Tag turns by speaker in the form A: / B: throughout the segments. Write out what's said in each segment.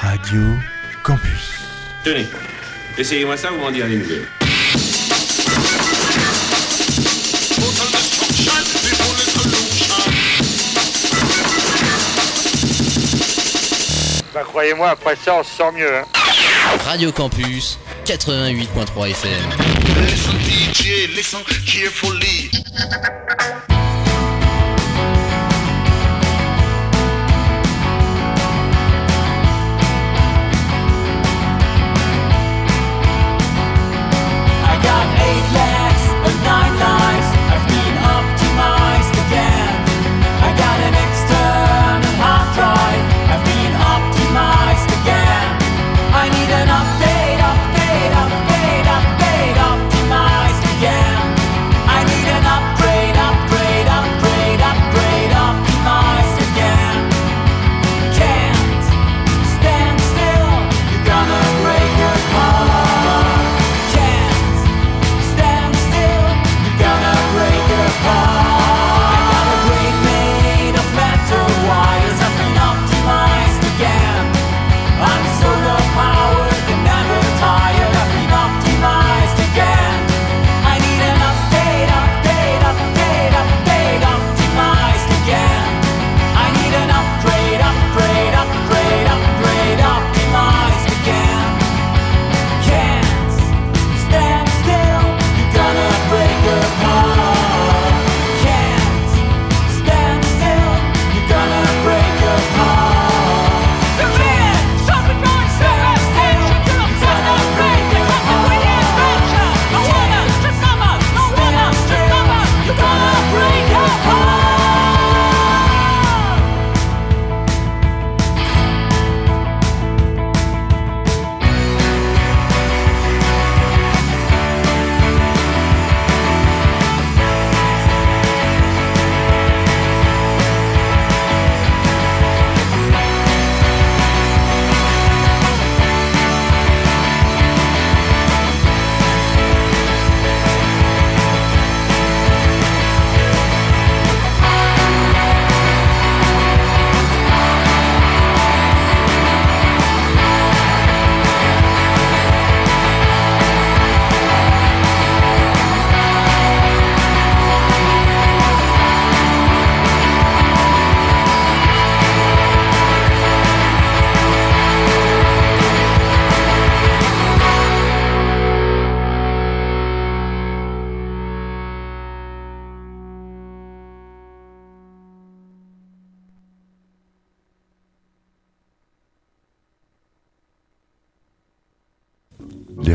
A: Radio Campus.
B: Tenez, essayez-moi ça, vous m'en direz des nouvelles.
C: Bah ben, croyez-moi, après ça, on se sent mieux. Hein.
D: Radio Campus, 88.3 FM.
E: Qui
F: est folie. eight
A: left.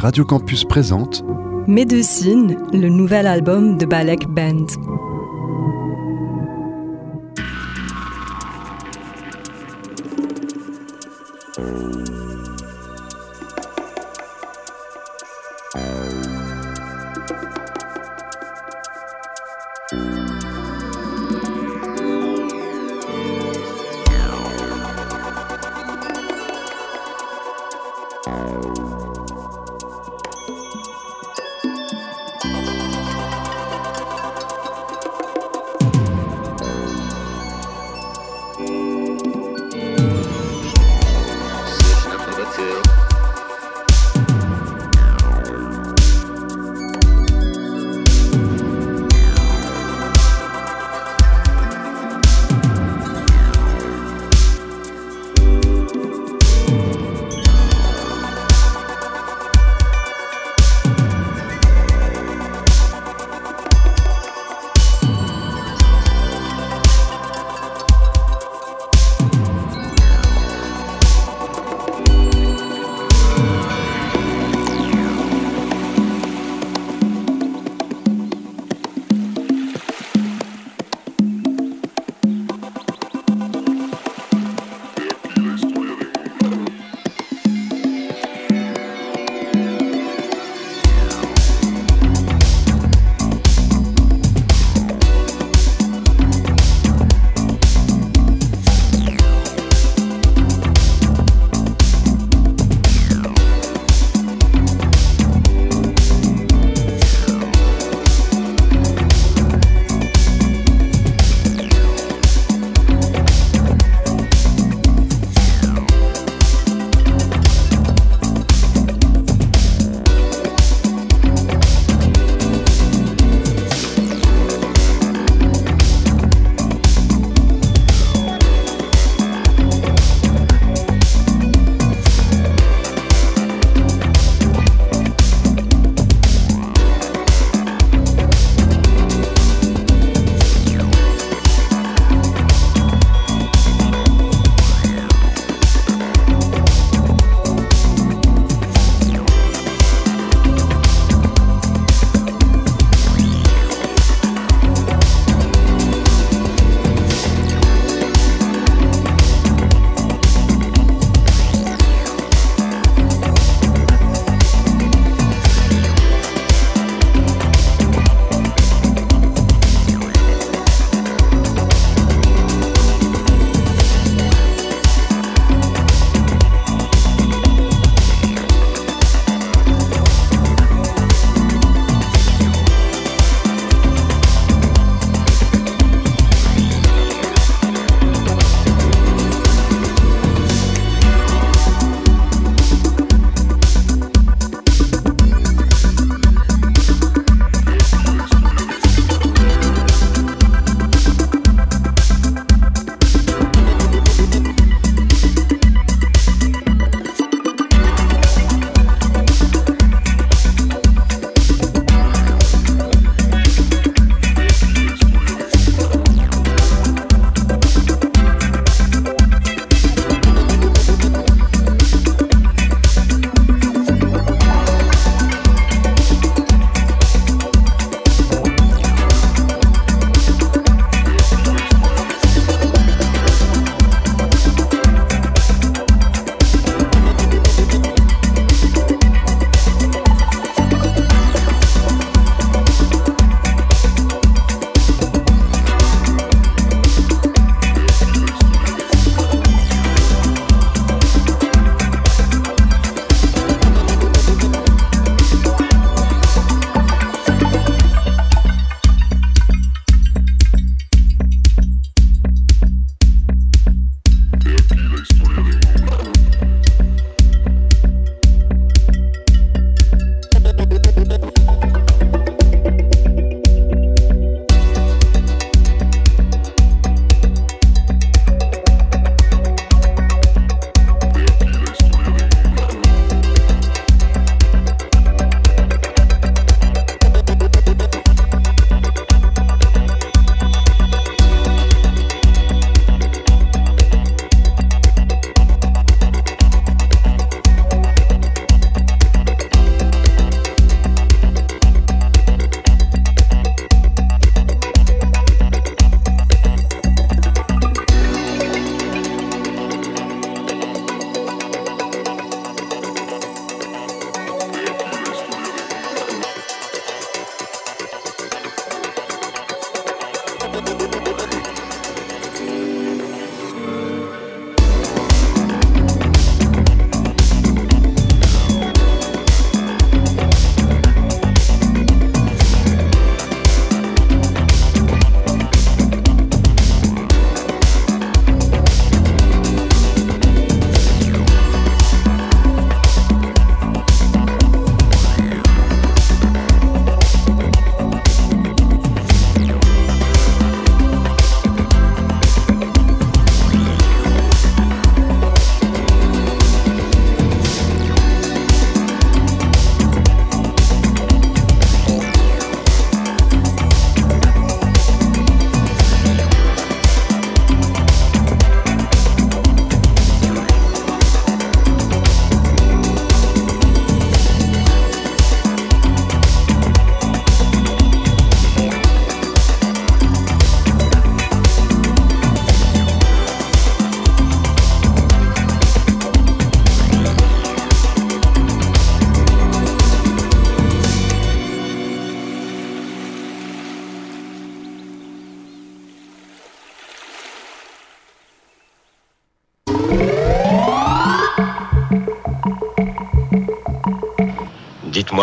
A: Radio Campus présente
G: Médecine, le nouvel album de Balek Band.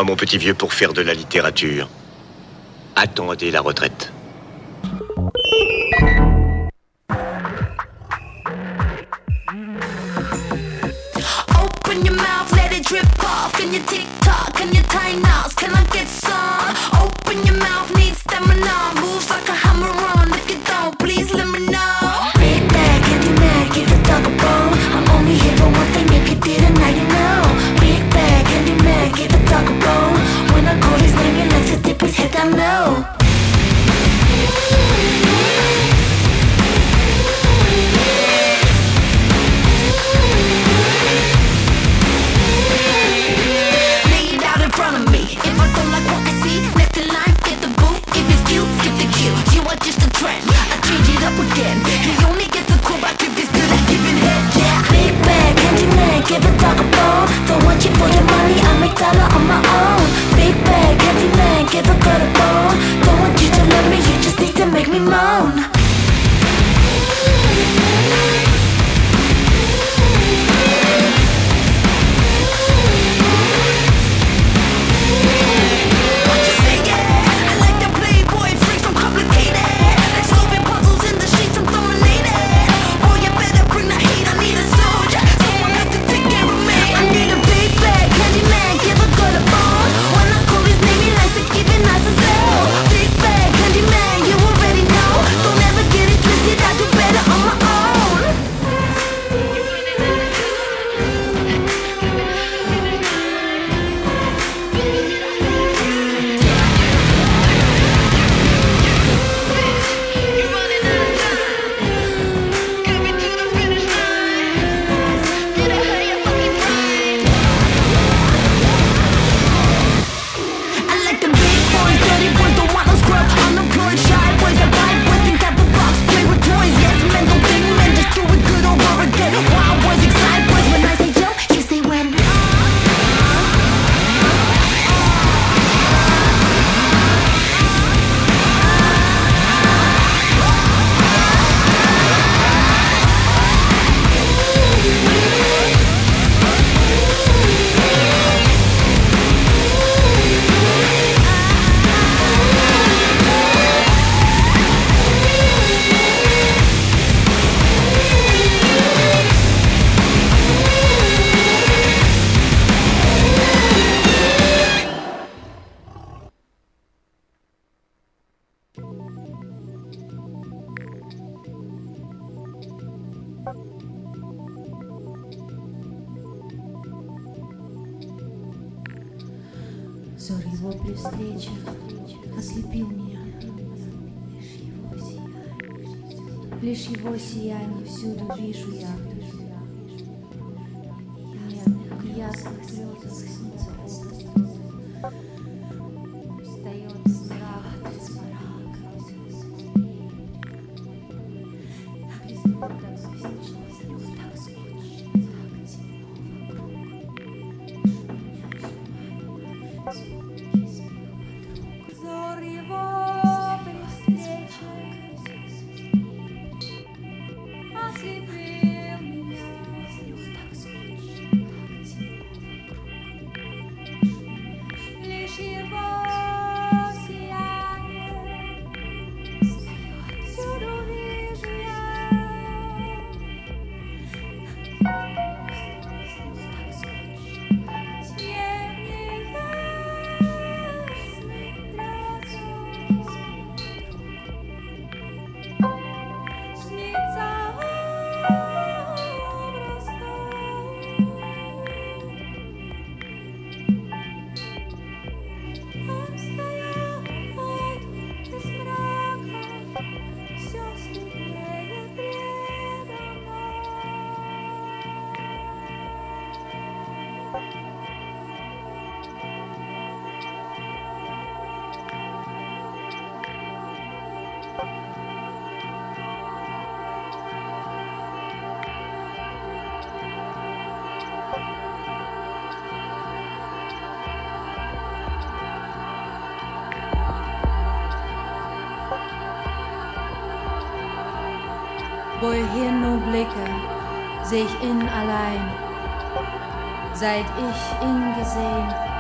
H: mon petit vieux, pour faire de la littérature. Attendez la retraite.
I: Сияние всюду вижу я. Blicke seh ich ihn allein. Seit ich ihn gesehen,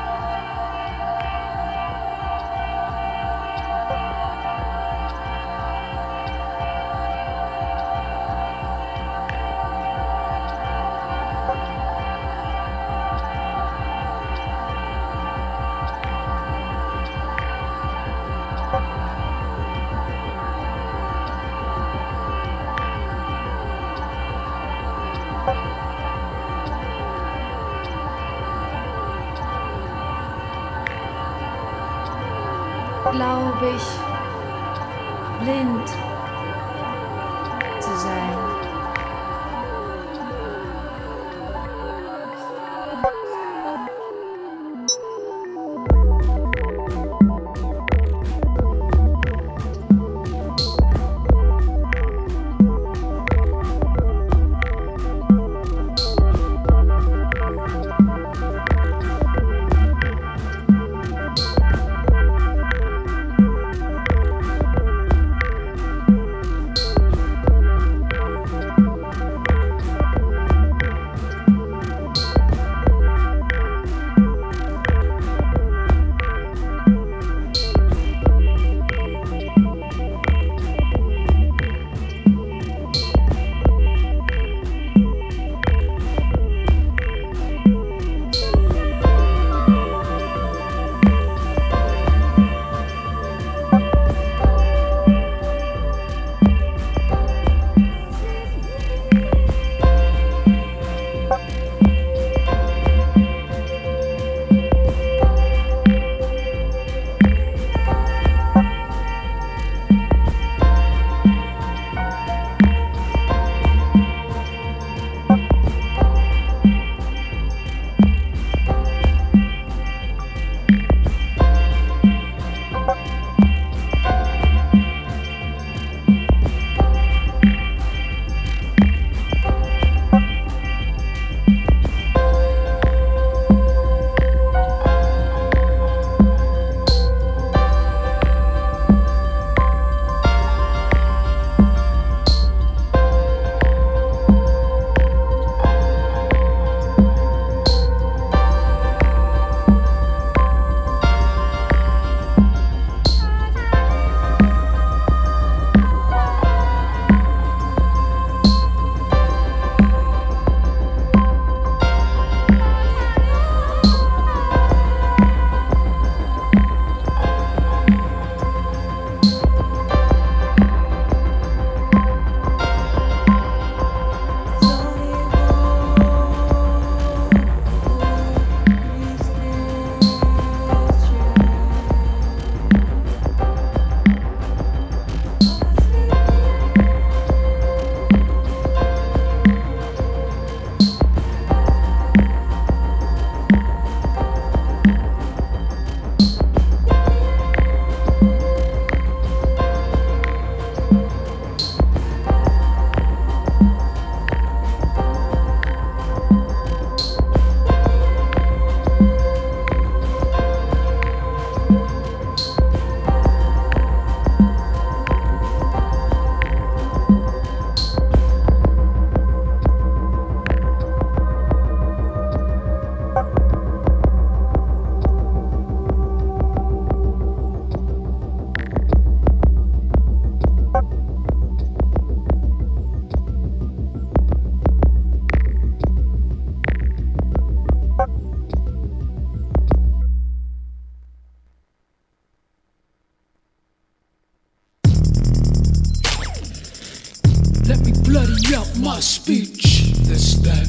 J: speech. This, that,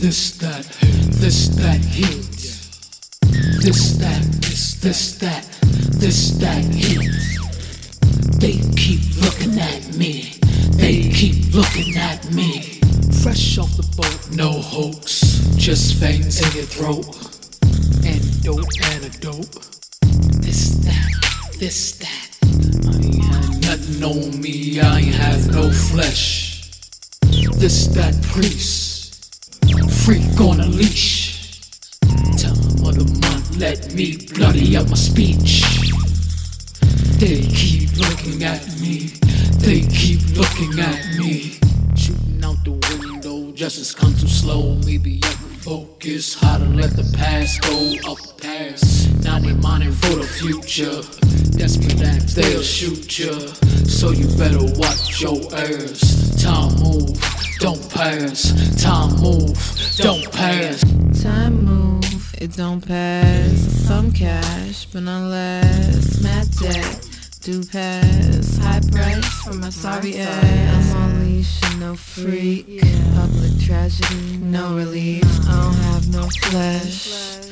J: this, that, this, that, heat. This, that, this, this, that, this, that, heat. They keep looking at me. They keep looking at me. Fresh off the boat, no hoax. Just fangs in your throat. Antidote, antidote. This, that, this, that. I ain't had nothing on me, I ain't have no flesh. This, that priest, freak on a leash. Time of the month, let me bloody up my speech. They keep looking at me, they keep looking at me. Shooting out the window, justice come too slow. Maybe I focus how to let the past go up past. Now they mining for the future. Desperate acts, they'll shoot ya. So you better watch your ass. Time move, don't pass. Time move, don't pass.
K: Time move, it don't pass. Some cash, but unless Matt Jack do pass. High price for my sorry ass. I'm on leash and no freak. Public tragedy, no relief. I don't have no flesh,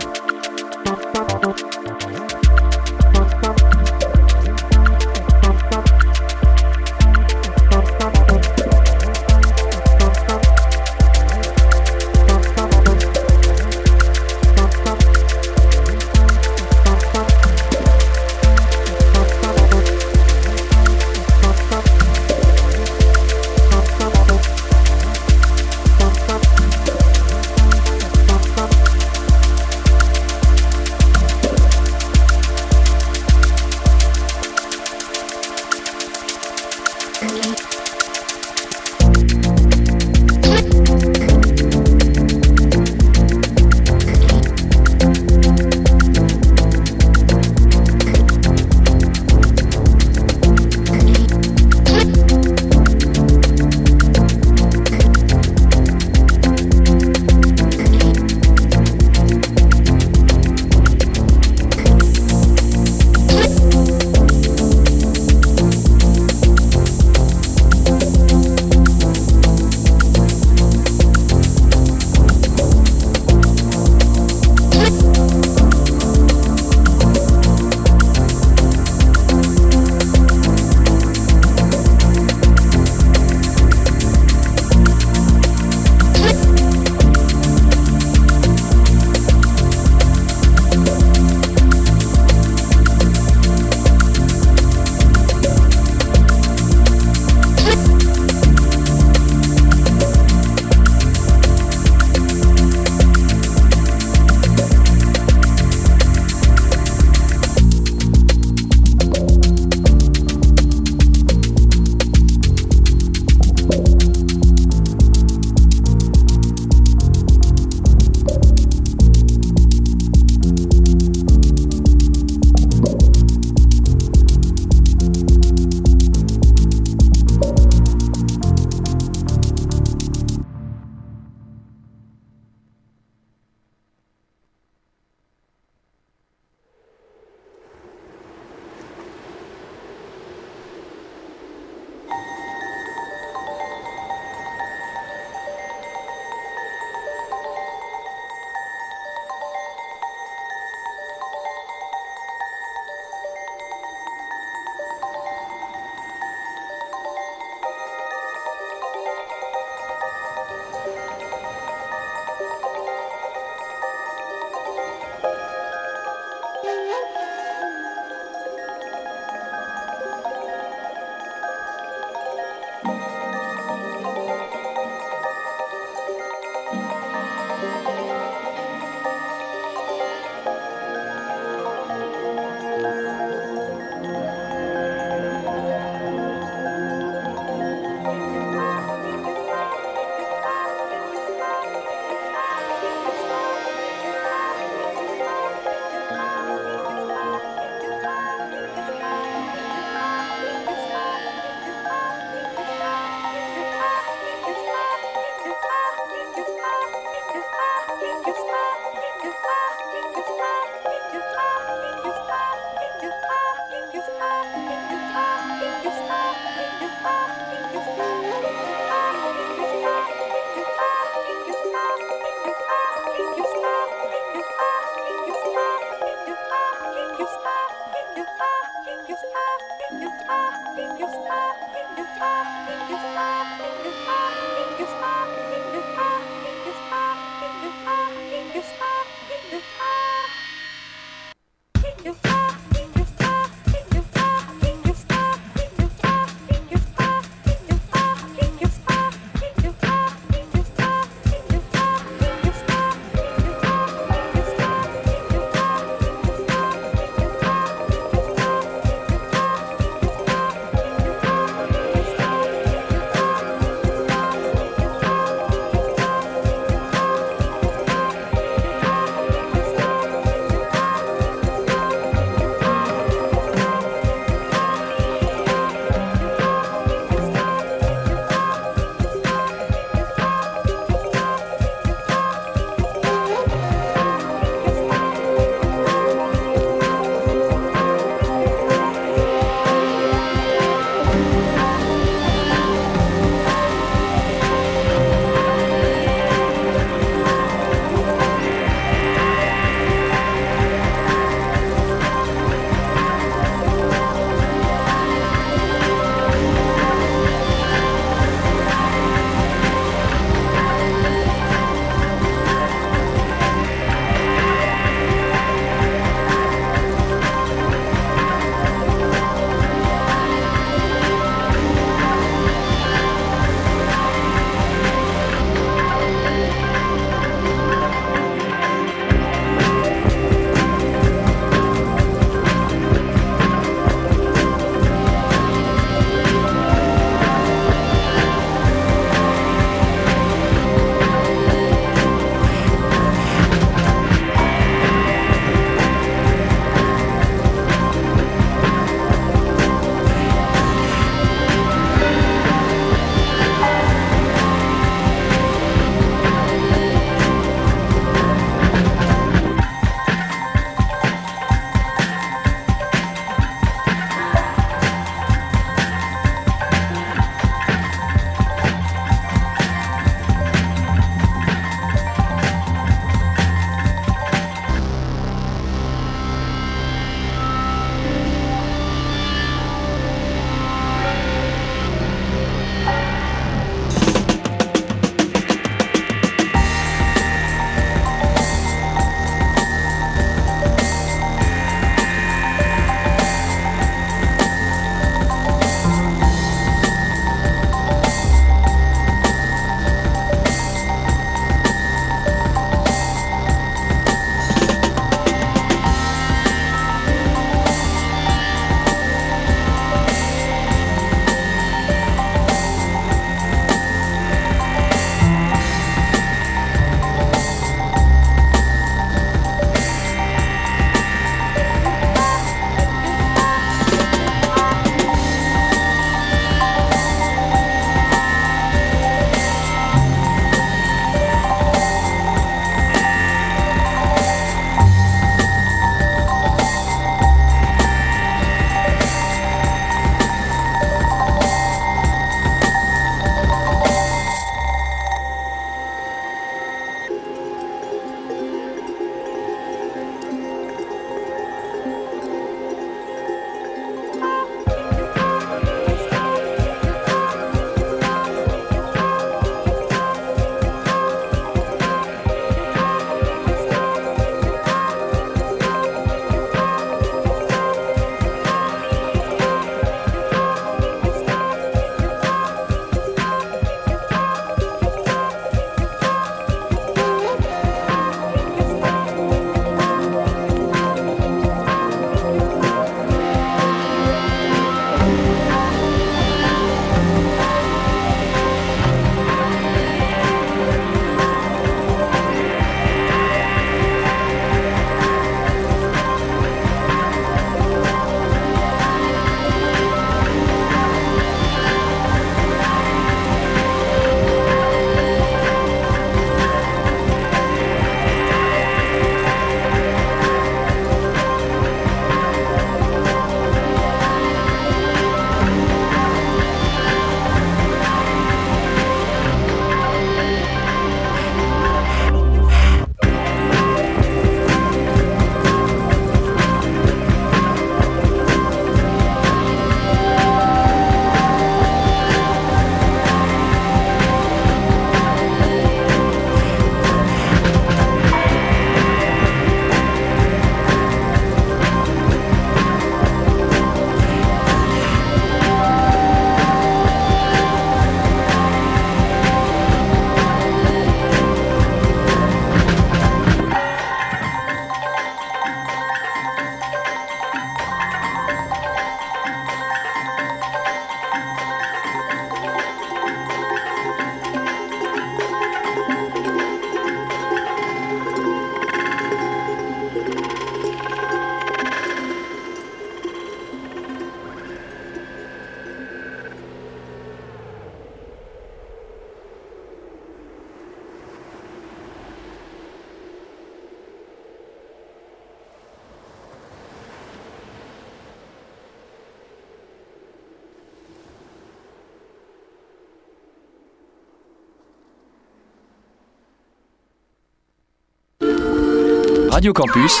L: Radio Campus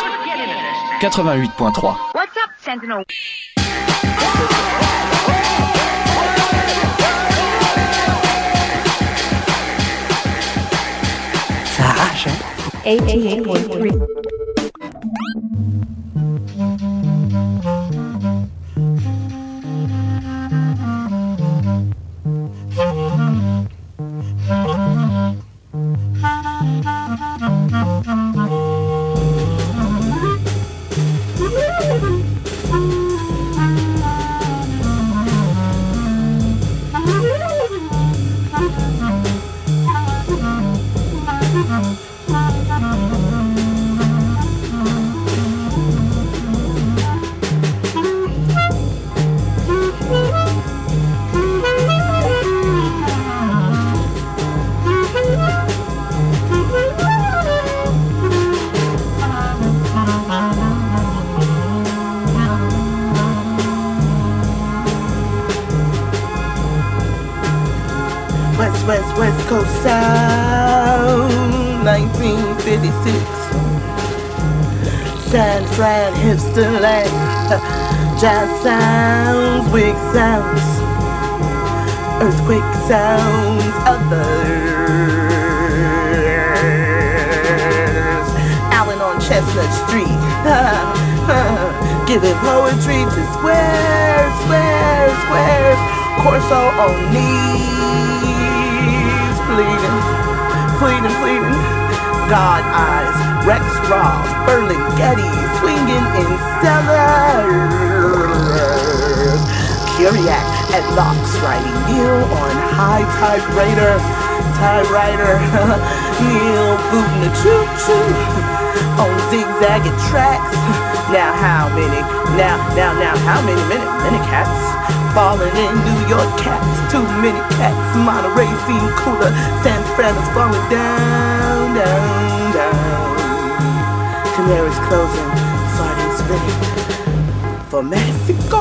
L: 88.3.
M: What's up, Sentinel?
N: Ça arrache, hein?
G: 88.3.
O: Land, jazz sounds, wig sounds, earthquake sounds, others. Allen on Chestnut Street, giving poetry to squares, squares, squares. Corso on knees, pleading, pleading, pleading. God eyes, Rex Ross, Getty, swinging in cellars. Kerouac at locks, riding Neal on high typewriter, typewriter. Neal booting a choo choo on zigzagging tracks. Now how many? Now, now, now, how many minute, minute cats? falling in New York cats, too many cats. Monterey scene cooler, San Fran is falling down, down, down. Canaries closing, sardines spinning. For Mexico,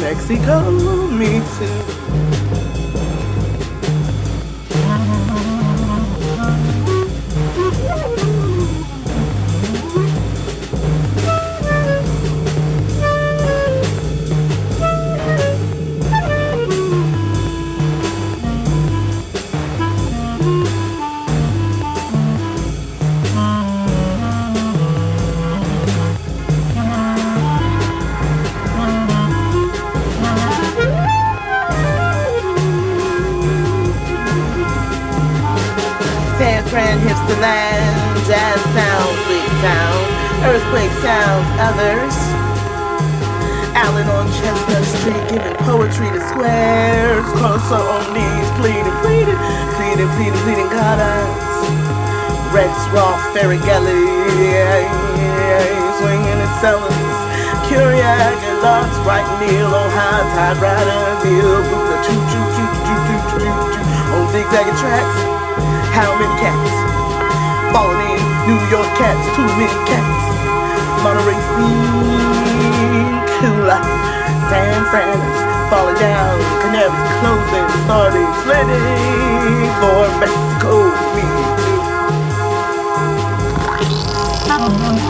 O: Mexico, me too. Roth, Ferlinghetti, swinging and selling. Kerouac and Lux, right Neal on high tide Neal with the choo choo choo choo choo choo choo choo on zigzagging tracks. How many cats? Falling in New York cats, too many cats. Monterey scene cooler. San Fran falling down. Canaries closing, sardines splitting for Mexico.
M: Oh,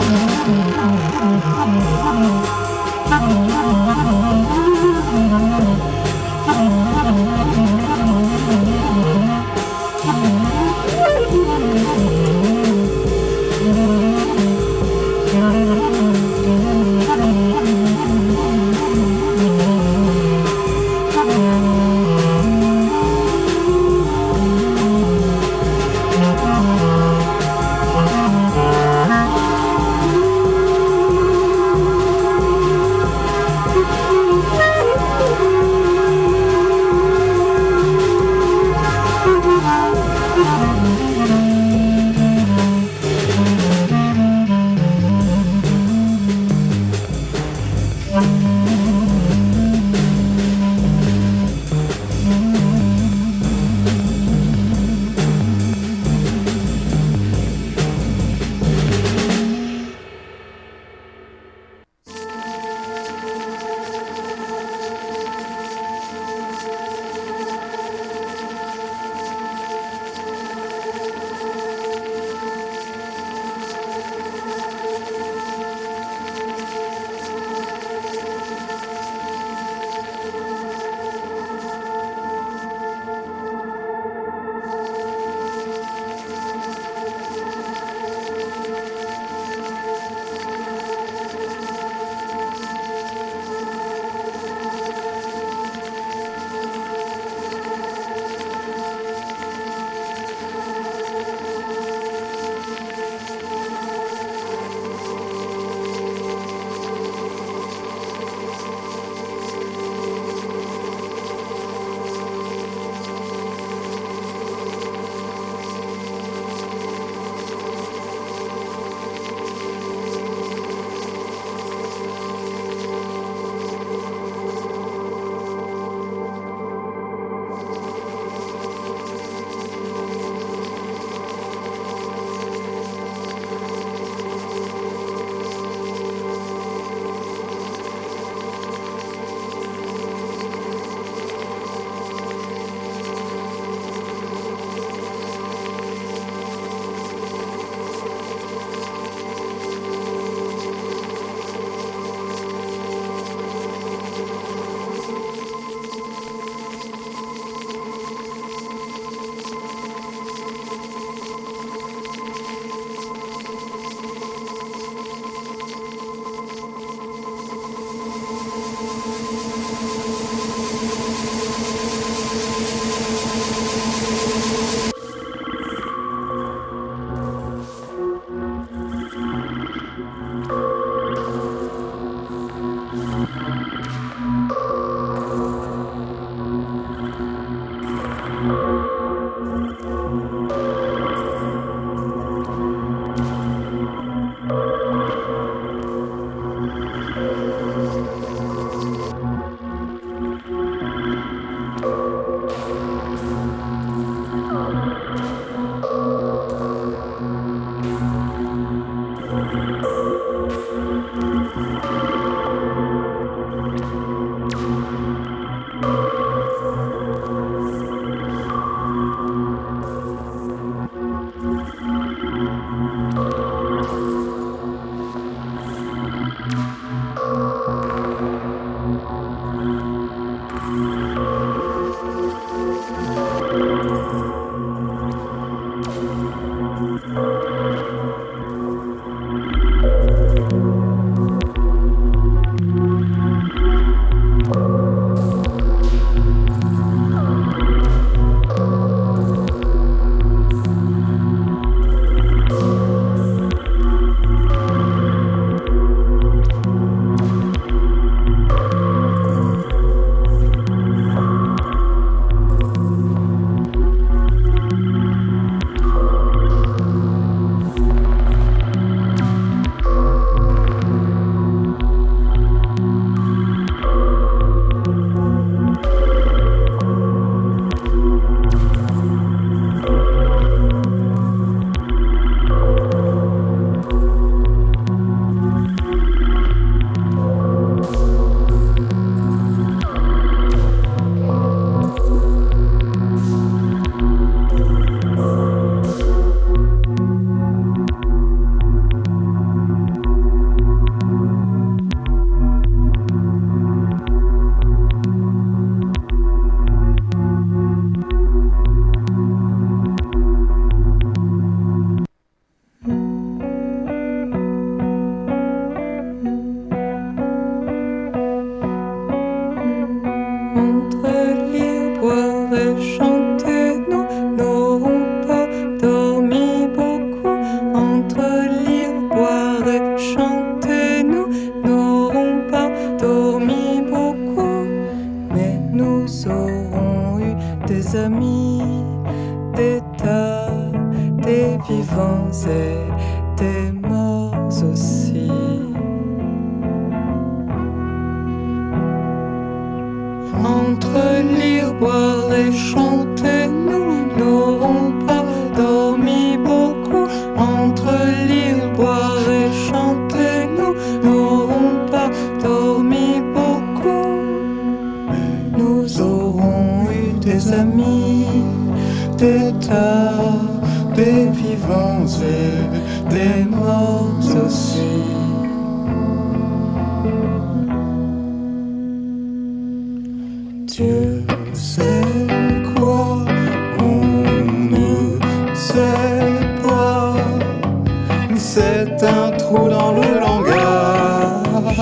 M: fait un trou dans le langage.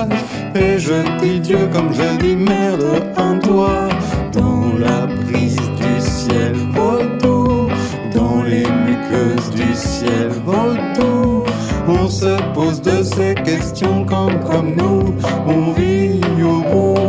M: Et je dis Dieu comme je dis merde en toi. Dans la brise du ciel vautour, dans les muqueuses du ciel vautour. On se pose de ces questions comme, comme nous, on vit au bout.